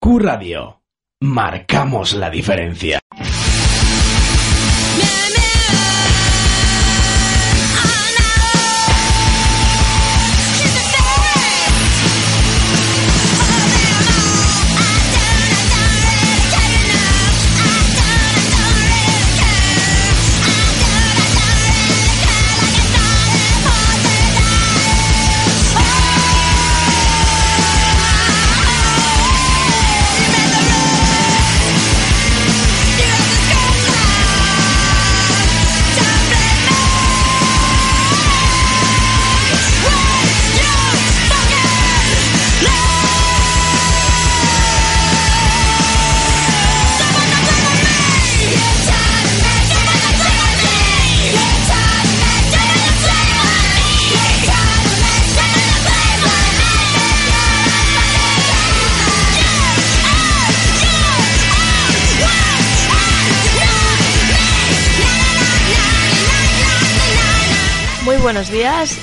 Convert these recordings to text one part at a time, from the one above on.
Q Radio. Marcamos la diferencia.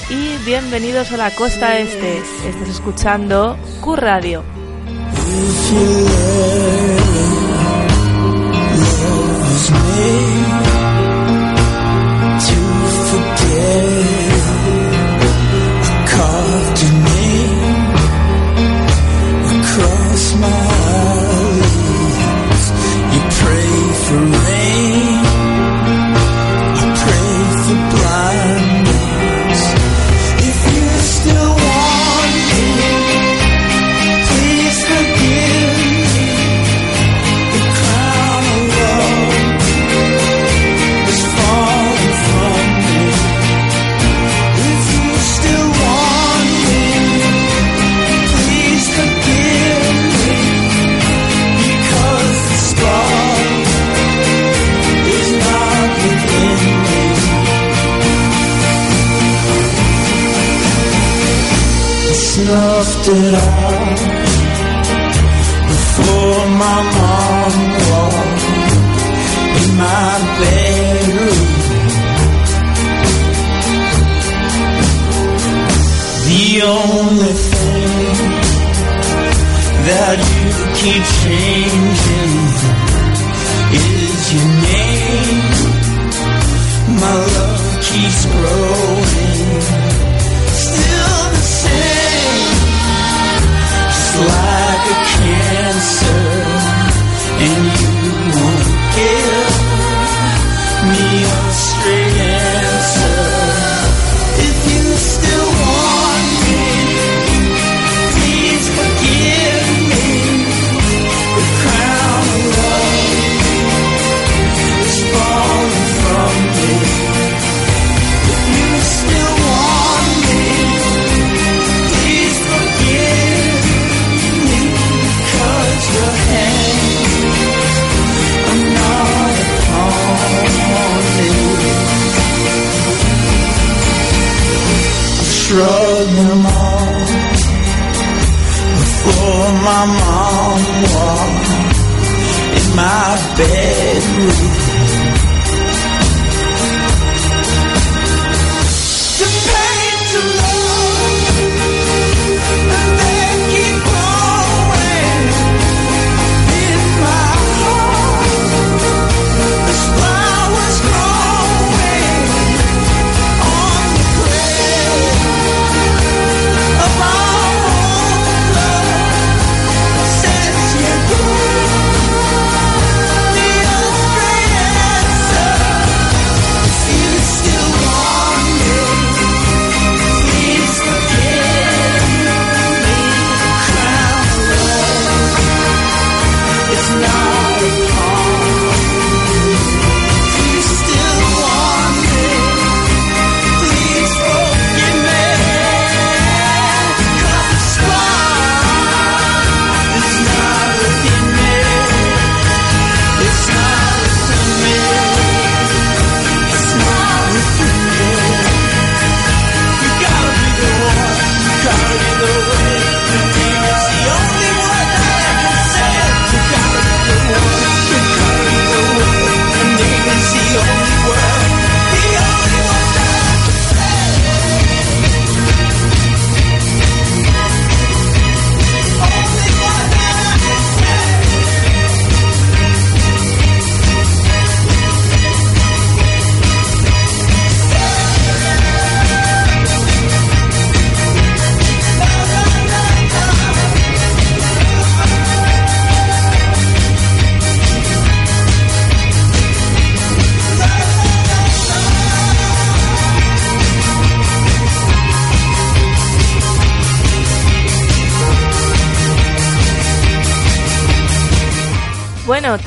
y bienvenidos a la costa este. Estás escuchando Q Radio.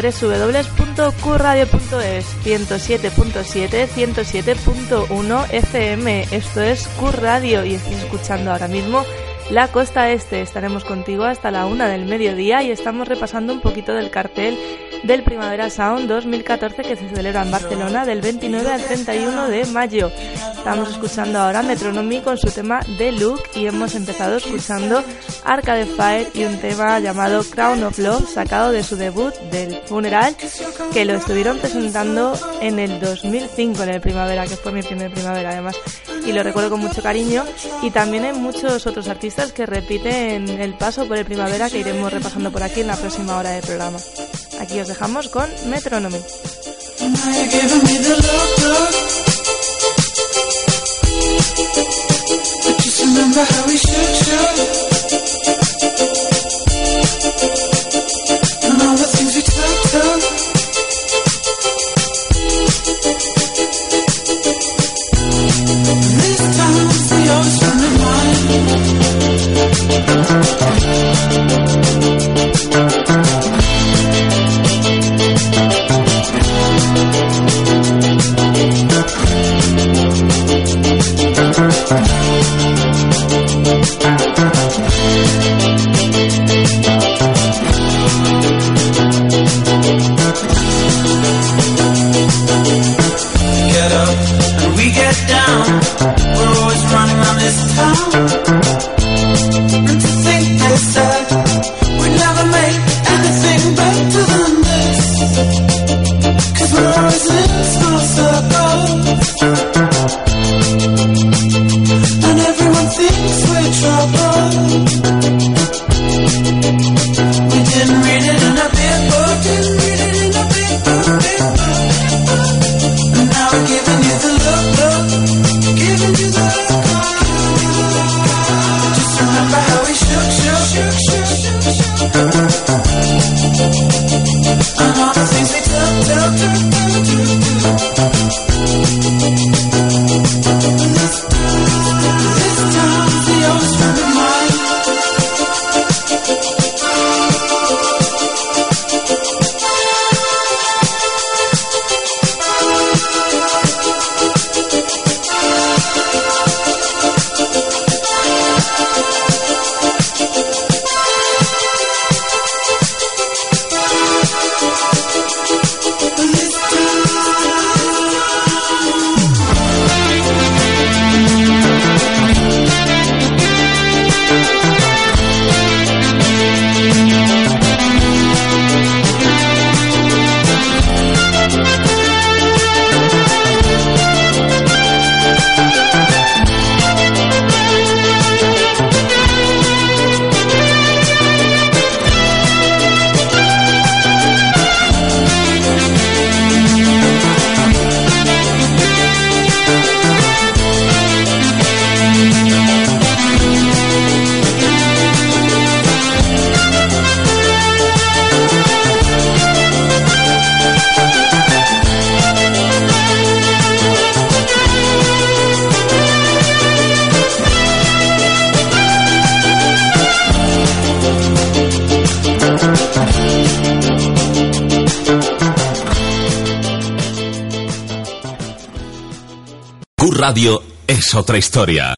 Bueno, www.qradio.es 107.7, 107.1 FM. Esto es Q Radio y estás escuchando ahora mismo la costa este. Estaremos contigo hasta la una del mediodía y estamos repasando un poquito del cartel del Primavera Sound 2014 que se celebra en Barcelona del 29 al 31 de mayo. Estamos escuchando ahora Metronomy con su tema The Look y hemos empezado escuchando Arcade Fire y un tema llamado Crown of Love sacado de su debut del Funeral que lo estuvieron presentando en el 2005 en el Primavera, que fue mi primer Primavera además y lo recuerdo con mucho cariño y también hay muchos otros artistas que repiten el paso por el Primavera que iremos repasando por aquí en la próxima hora del programa. Aquí os dejamos con Metronomy. Q Radio es otra historia.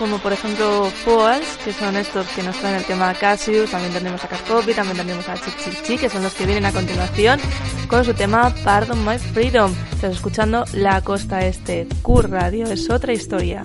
Como por ejemplo Foals, que son estos que nos traen el tema Cassius, también tendremos a Cascopi, también tendremos a Chichichi, que son los que vienen a continuación con su tema Pardon My Freedom. Estás escuchando La Costa Este, Q Radio, es otra historia.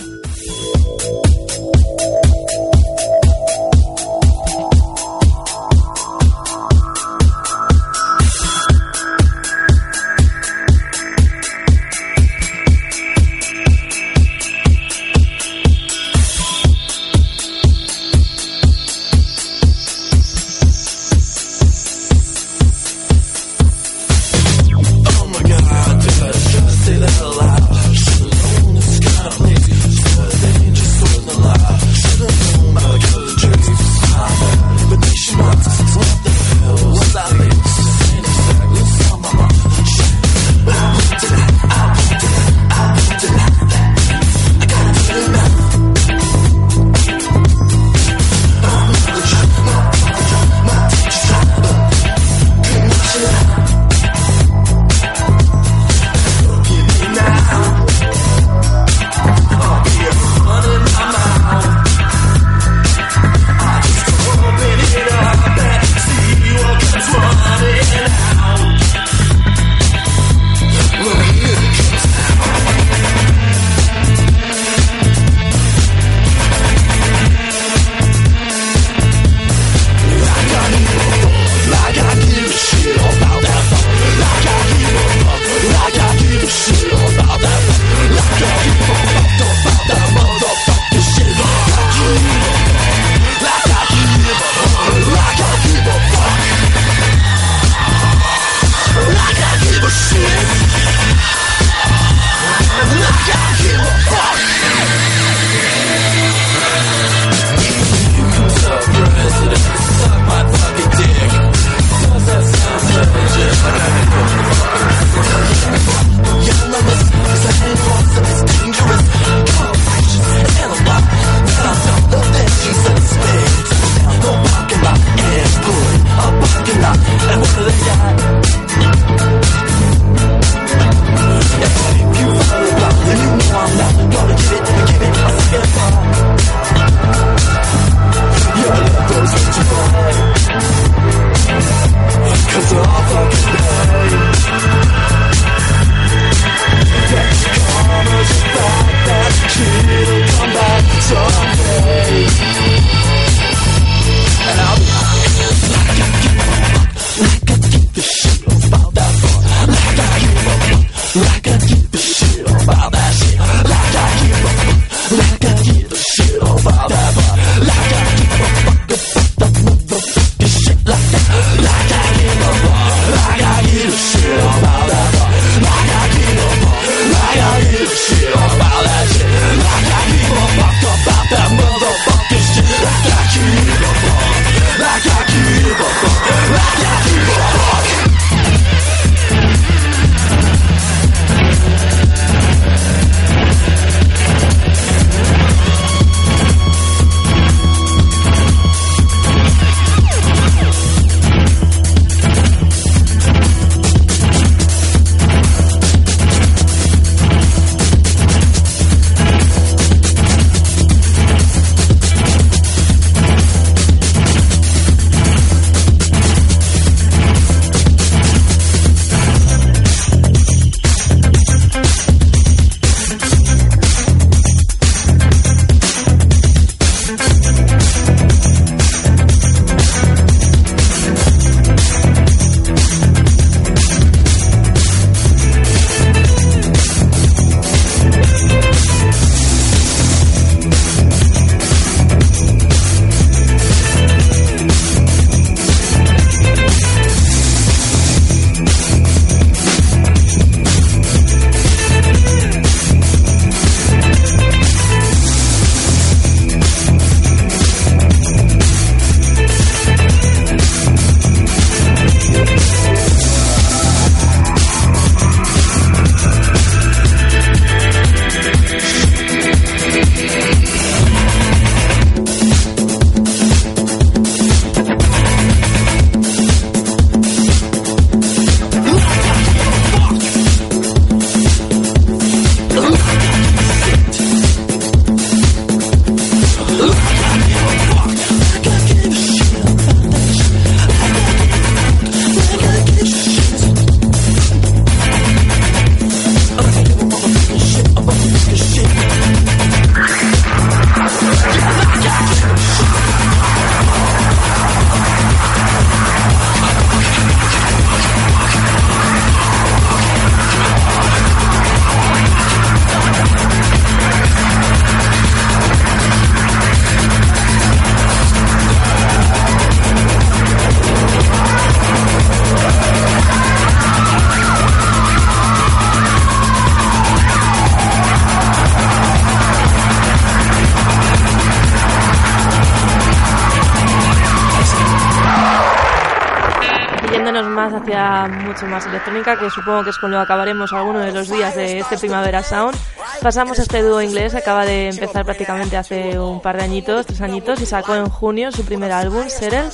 Más hacia mucho más electrónica, que supongo que es con lo que acabaremos alguno de los días de este Primavera Sound. Pasamos a este dúo inglés, acaba de empezar prácticamente hace un par de añitos, tres añitos, y sacó en junio su primer álbum, Settle,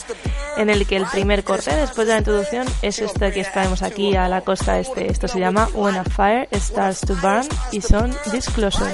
en el que el primer corte, después de la introducción, es este que traemos aquí a la costa este. Esto se llama When a Fire Starts to Burn y son Disclosure.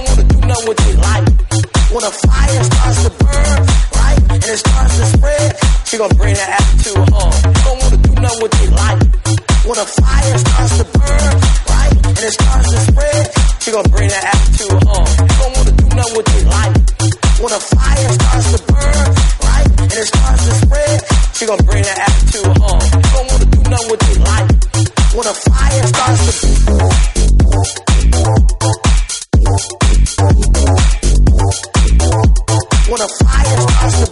Nothing with your life. When a fire starts to burn, right, and it starts to spread, she gonna bring that attitude home. Don't wanna do nothing with your life. When a fire starts to burn, right, and it starts to spread, she gonna bring that attitude home. Don't wanna do nothing with your life. When a fire starts to burn, right, and it starts to spread, she gonna bring that attitude home. Don't wanna do nothing with your life. When a fire starts to when a fire starts to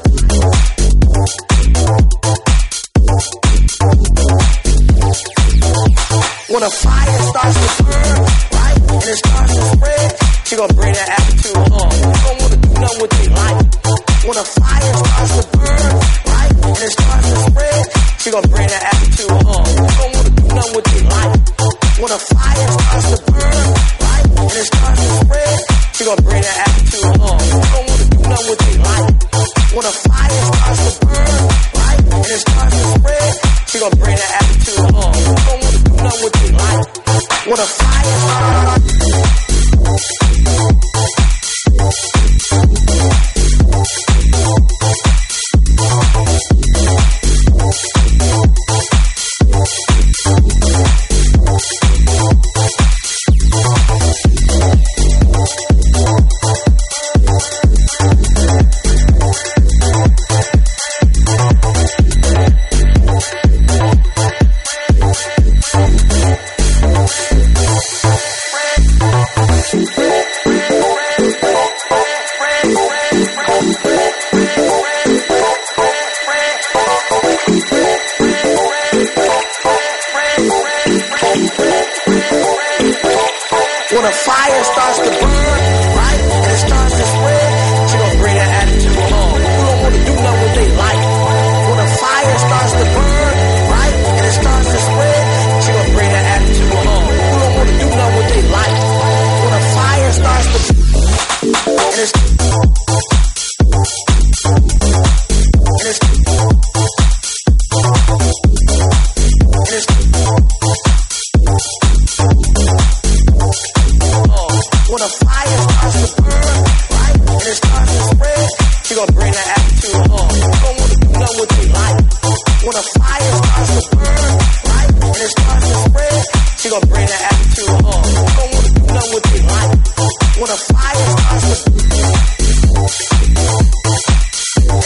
when a fire starts to burn, right, and it starts to spread, she gonna bring that attitude home. You don't wanna do nothing with their life. When a fire starts to burn, right, and it starts to spread, she gonna bring that attitude home. You don't wanna do nothing with their life. When a fire starts to burn, right, and it starts to spread, she gonna bring that attitude their life. When a fire starts to burn, right, and it starts to spread, she gonna bring that attitude life. When a fire When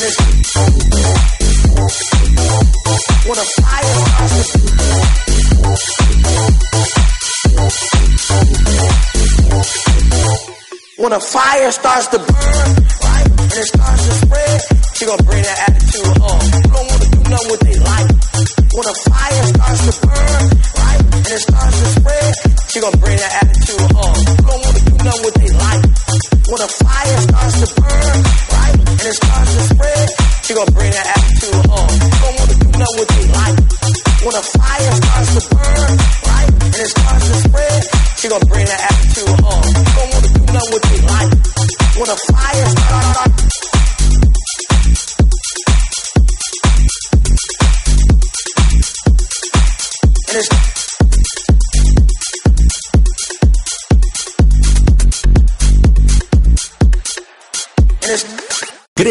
when a fire starts to When a fire starts to burn, right, and it starts to spread, she gonna bring that attitude home. You don't wanna do nothing with their life. When a fire starts to burn, right, and it starts to spread, she gonna bring that attitude home.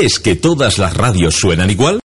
¿Crees que todas las radios suenan igual?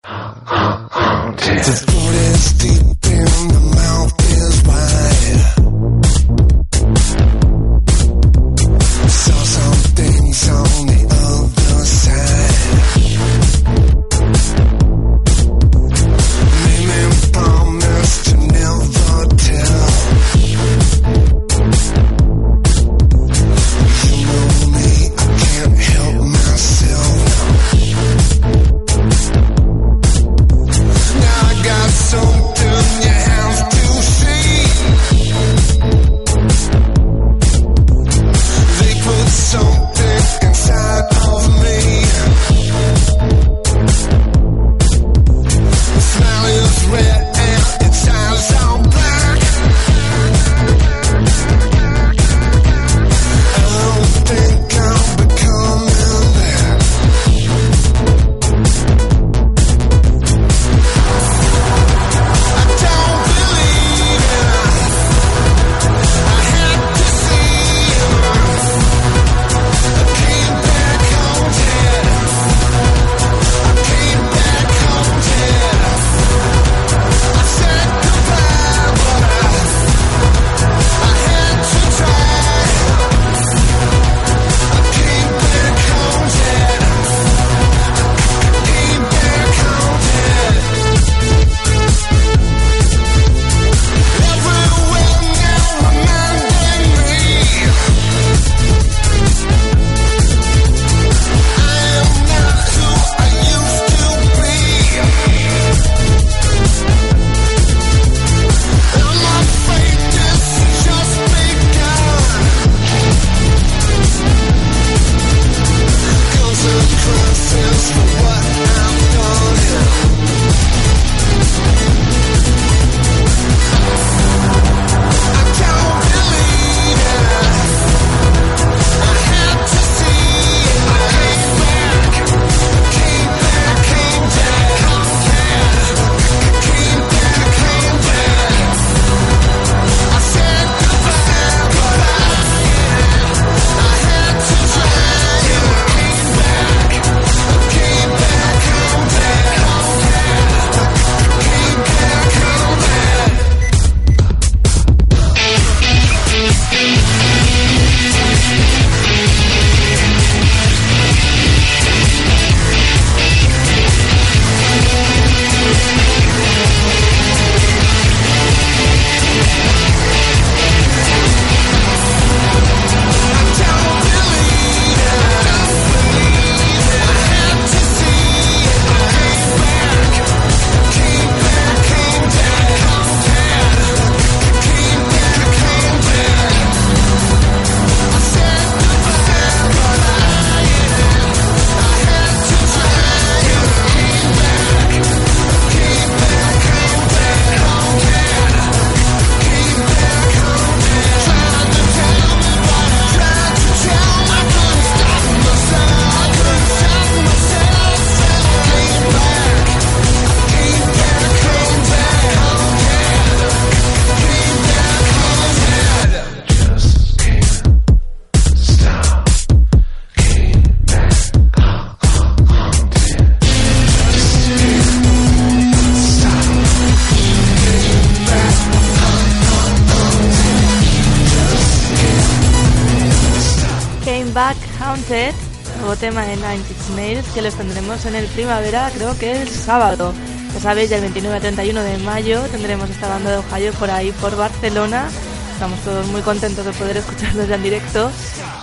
Tema de Nine Inch Nails que les tendremos en el primavera, creo que el sábado. Ya sabéis, del 29 al 31 de mayo tendremos esta banda de Ohio por ahí, por Barcelona. Estamos todos muy contentos de poder escucharlos ya en directo.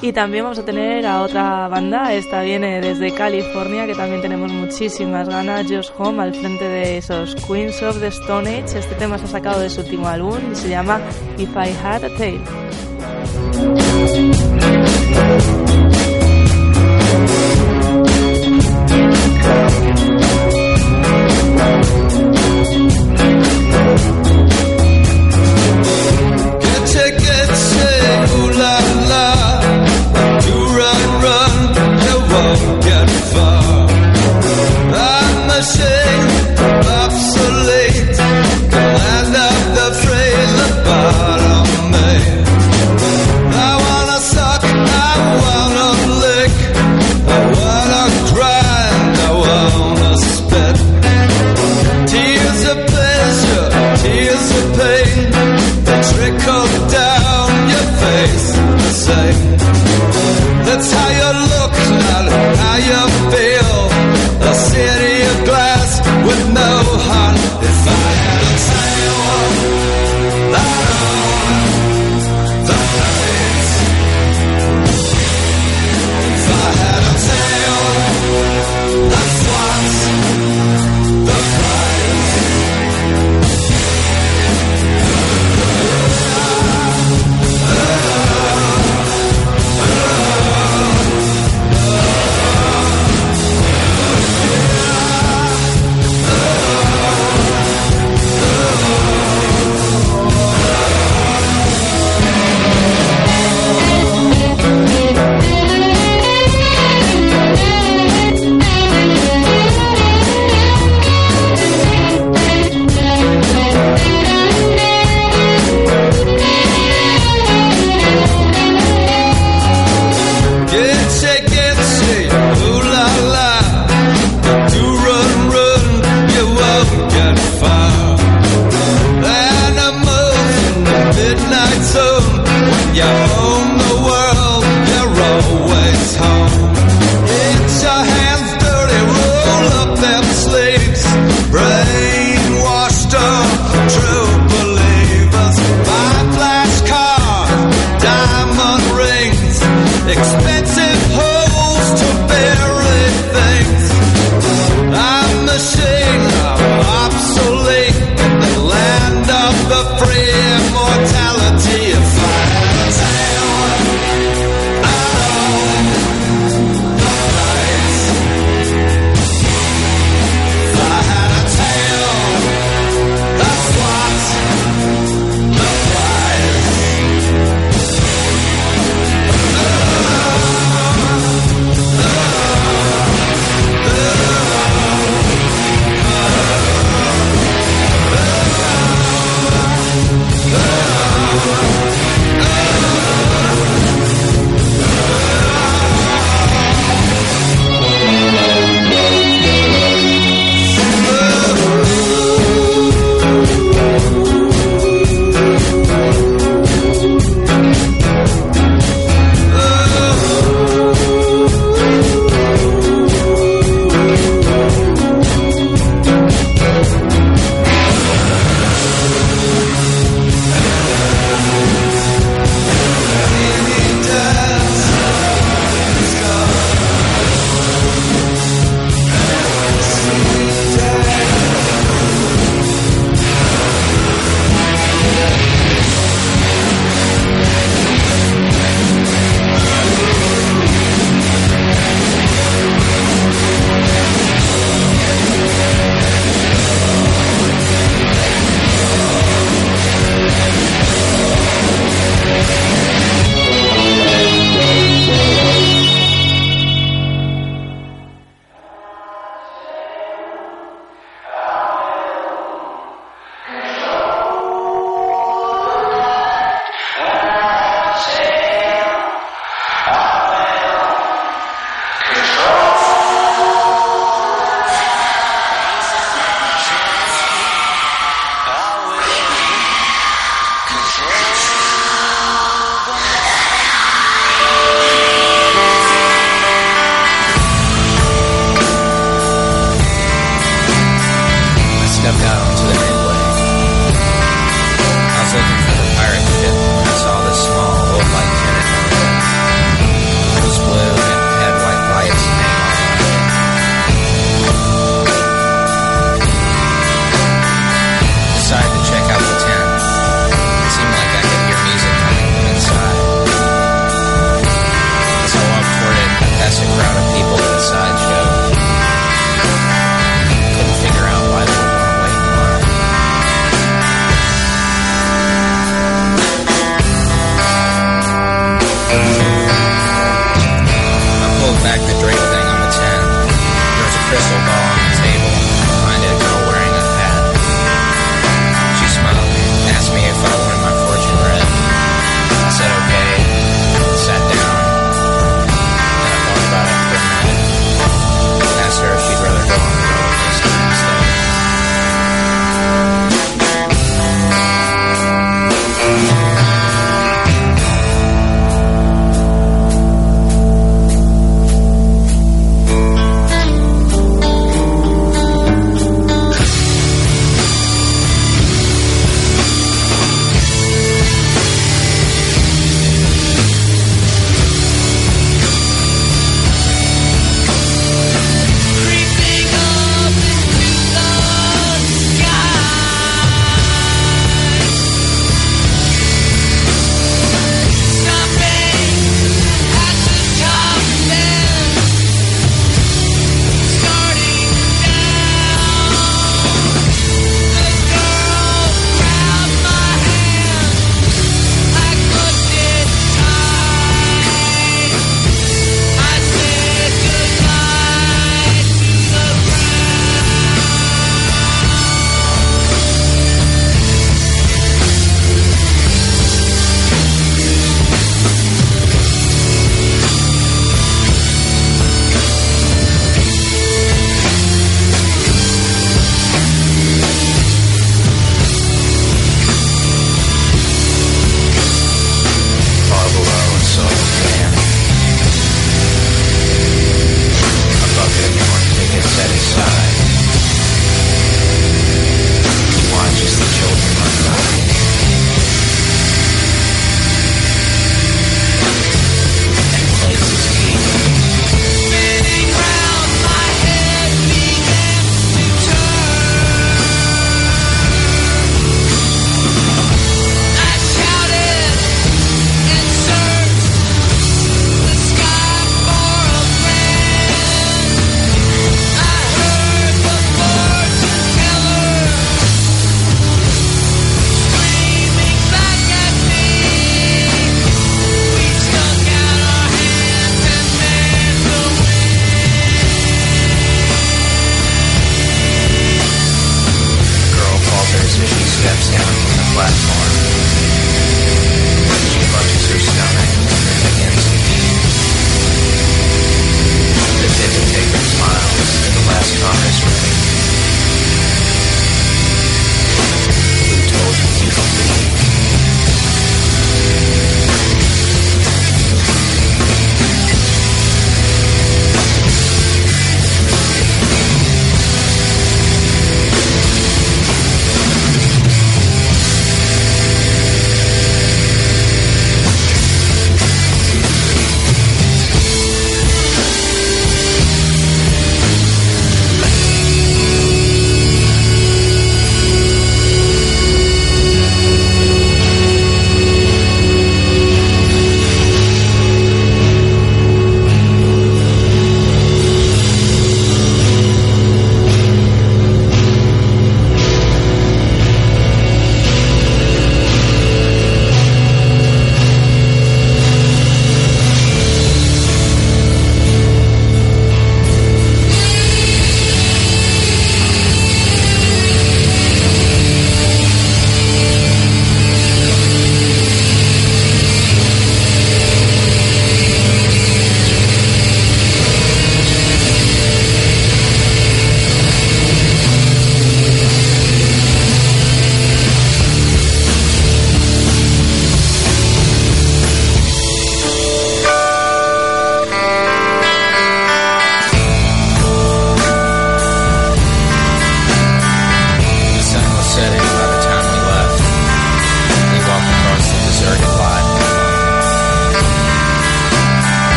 Y también vamos a tener a otra banda, esta viene desde California, que también tenemos muchísimas ganas, Josh Home, al frente de esos Queens of the Stone Age. Este tema se ha sacado de su último álbum y se llama If I Had a Tail.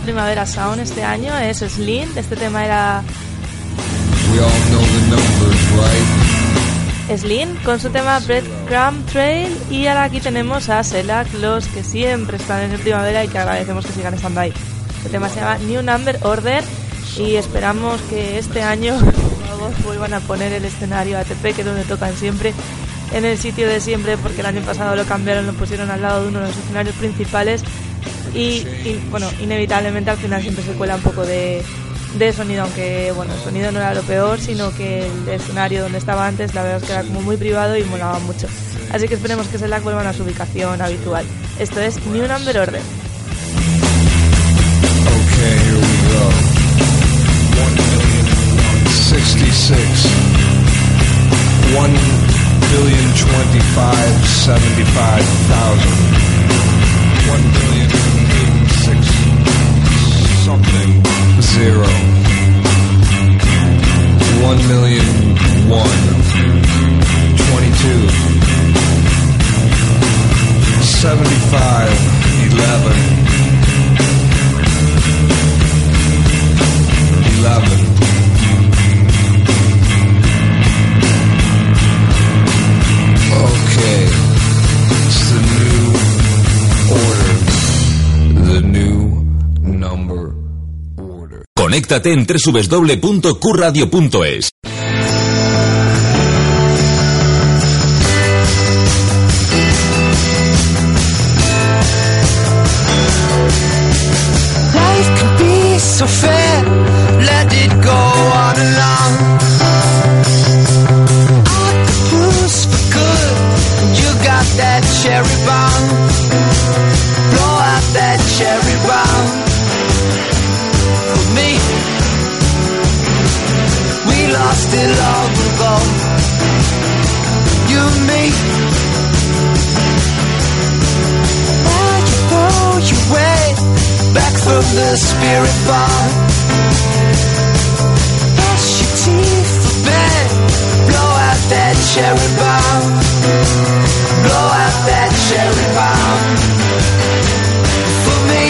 Al Primavera Sound este año es Slim. Este tema era right? Slim con su tema Breadcrumb Trail y ahora aquí tenemos a Selak, los que siempre están en el Primavera y que agradecemos que sigan estando ahí. Este tema se llama New Number Order y esperamos que este año vuelvan a poner el escenario ATP que es donde tocan siempre en el sitio de siempre porque el año pasado lo cambiaron, lo pusieron al lado de uno de los escenarios principales y, bueno, inevitablemente al final siempre se cuela un poco de, de sonido, aunque bueno, el sonido no era lo peor, sino que el escenario donde estaba antes la verdad es que era como muy privado y molaba mucho. Así que esperemos que se Selak vuelvan a su ubicación habitual. Esto es New Number Order. Okay, here we 1,066. 1,025,75,000. Zero. One million one twenty-two. Seventy-five eleven. Conéctate en www.curradio.es. So fair, the spirit bar. Brush your teeth for bed. Blow out that cherry bomb. Blow out that cherry bomb. For me,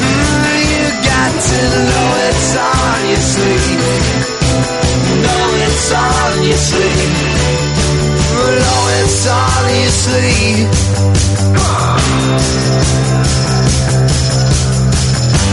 mm, you got to know it's on your sleeve. Know it's on your sleeve. Know it's on your sleeve.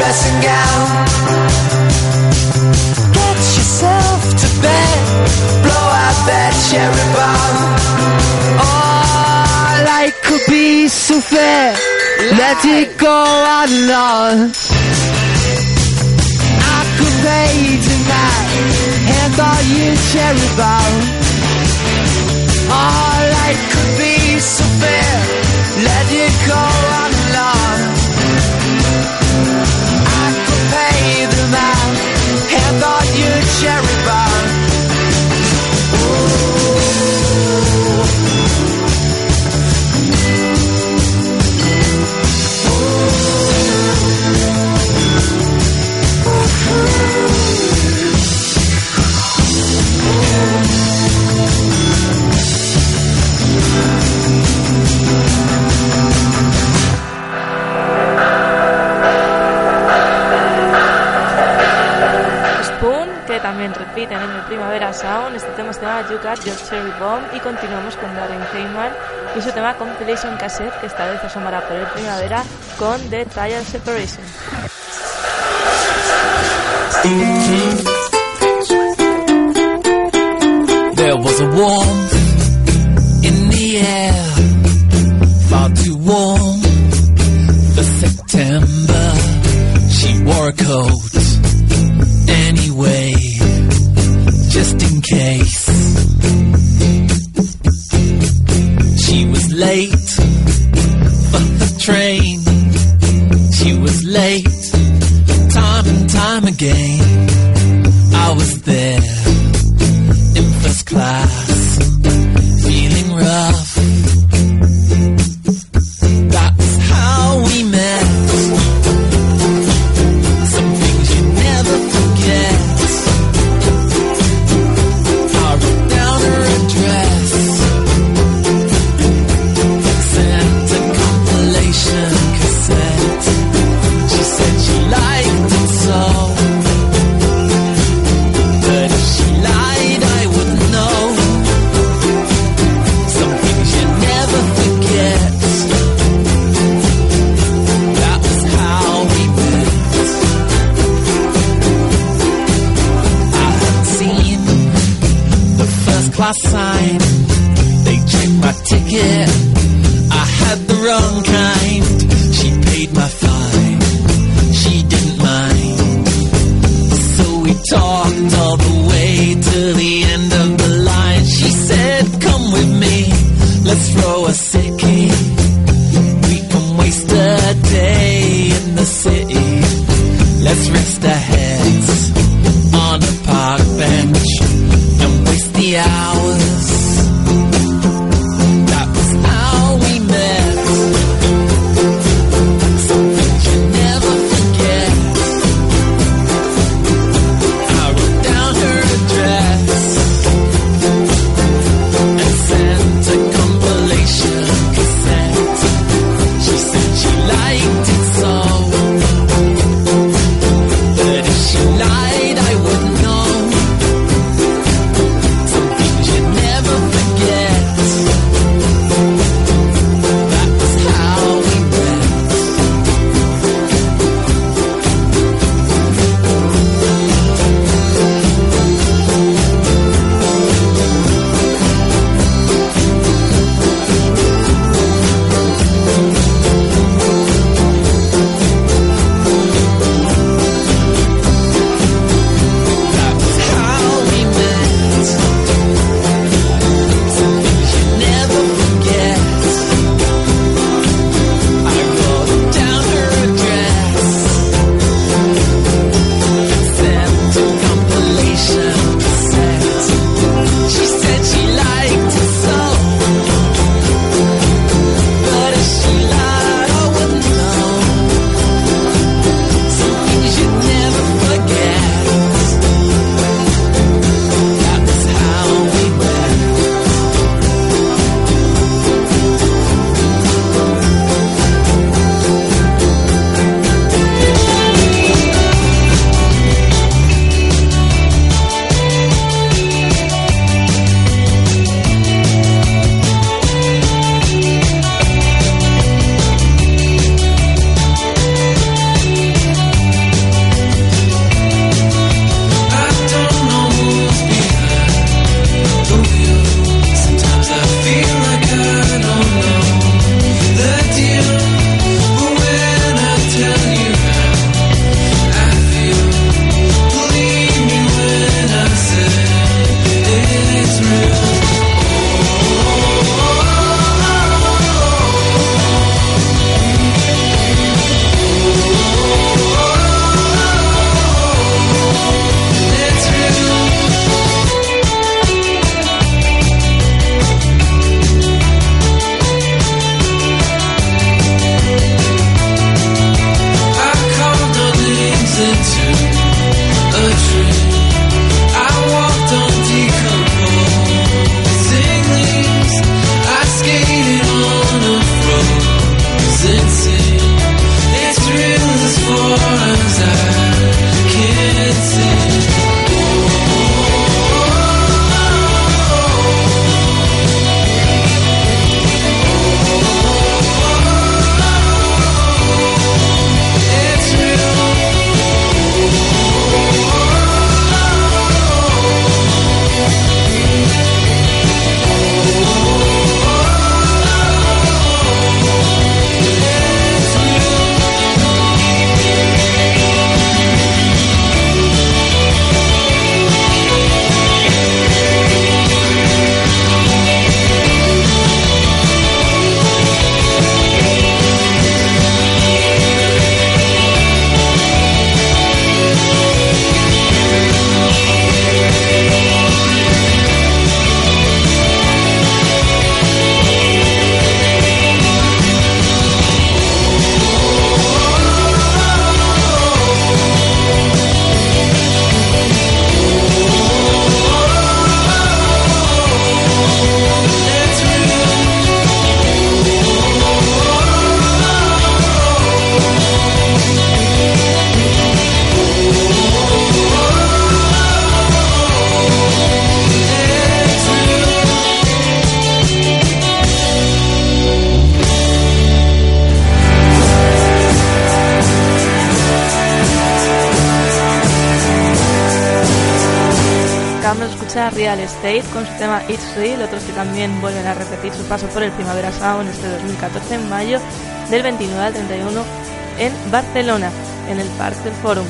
dressing gown. Get yourself to bed. Blow out that cherry bomb. Oh, life could be so fair. Let it go on and on. I could pay tonight. Hand all you cherry bomb. All también repiten en el Primavera Sound. Este tema se llama You Got Your Cherry Bomb. Y continuamos con Darren Heyman y su tema Compilation Cassette, que esta vez asomará por el Primavera con The Trial Separation. There was a warmth in the air, far too warm for September. She wore a coat late for the train. She was late, time and time again. I was there. Real Estate con su tema It's Real, otros que también vuelven a repetir su paso por el Primavera Sound este 2014 en mayo del 29 al 31 en Barcelona, en el Parque del Forum.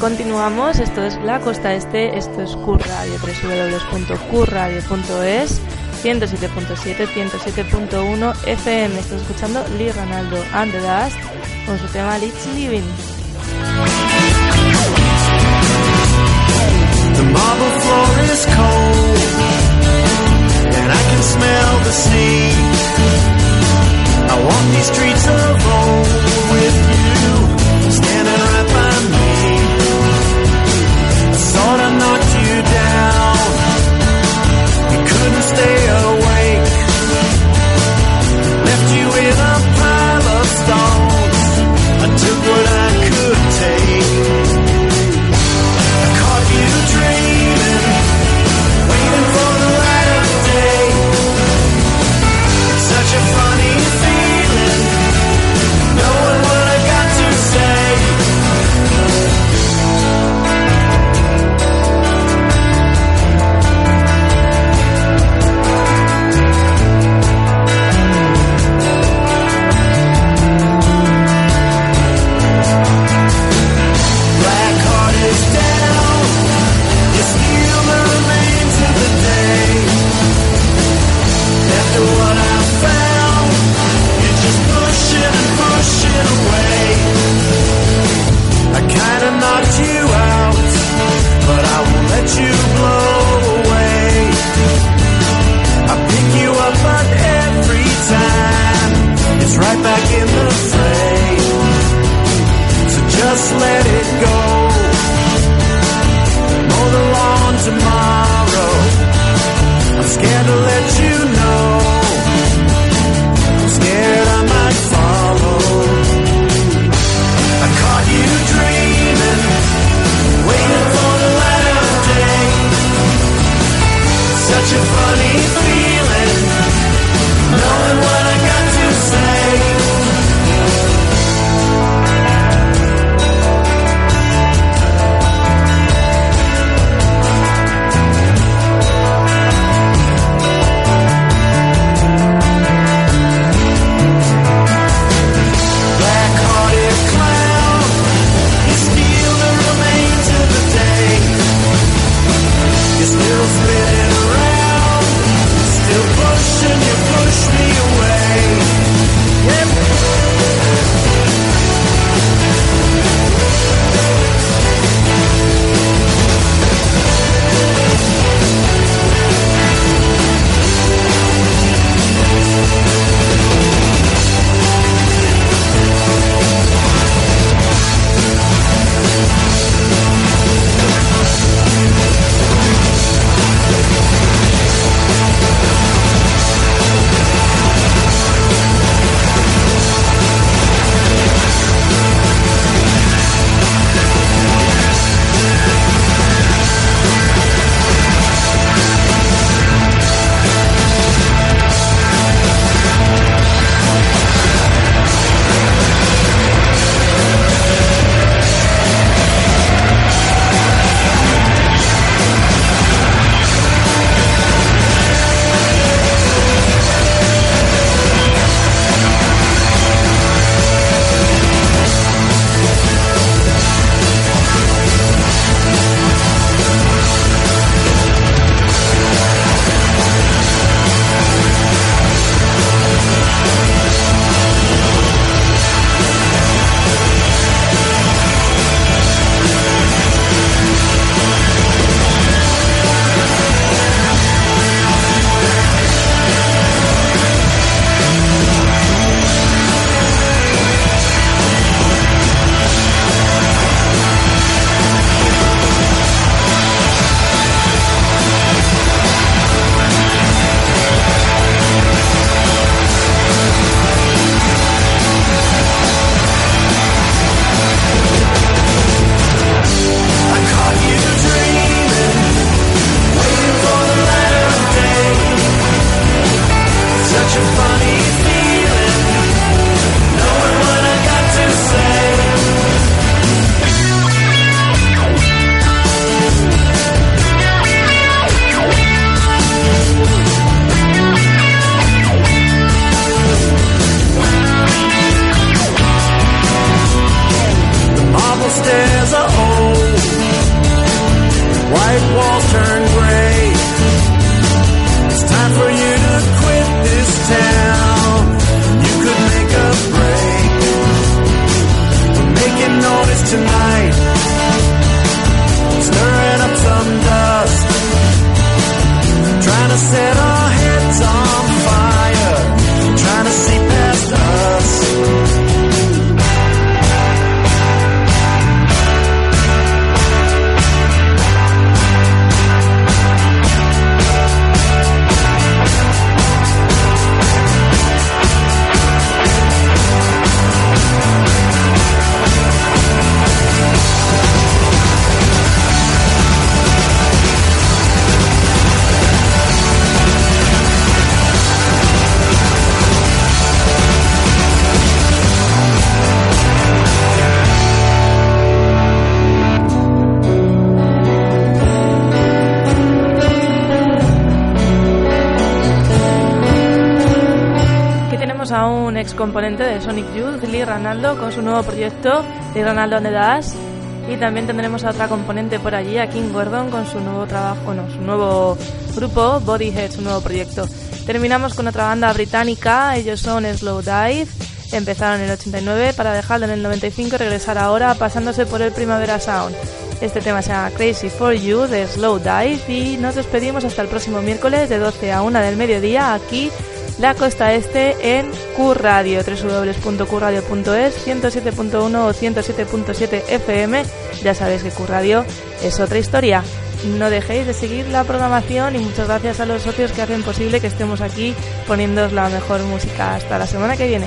Continuamos, esto es La Costa Este, esto es Curradio, www.curradio.es 107.7, 107.1 FM. Estás escuchando Lee Ronaldo and the Dust con su tema Let's Living. Marble floor is cold, and I can smell the sea. I walk these streets old with you, standing right by me. I sort of knocked you down, you couldn't stay awake. Componente de Sonic Youth, Lee Ranaldo, con su nuevo proyecto, Lee Ranaldo and the Dash. Y también tendremos a otra componente por allí, a King Gordon, con su nuevo trabajo, bueno, su nuevo grupo, Bodyhead, su nuevo proyecto. Terminamos con otra banda británica, ellos son Slow Dive. Empezaron en el 89 para dejarlo en el 95 y regresar ahora pasándose por el Primavera Sound. Este tema se llama Crazy for You de Slow Dive y nos despedimos hasta el próximo miércoles de 12 a 1 del mediodía aquí la costa este en Q Radio, www.qradio.es, 107.1 o 107.7 FM. Ya sabéis que Q es otra historia. No dejéis de seguir la programación y muchas gracias a los socios que hacen posible que estemos aquí poniéndoos la mejor música. Hasta la semana que viene.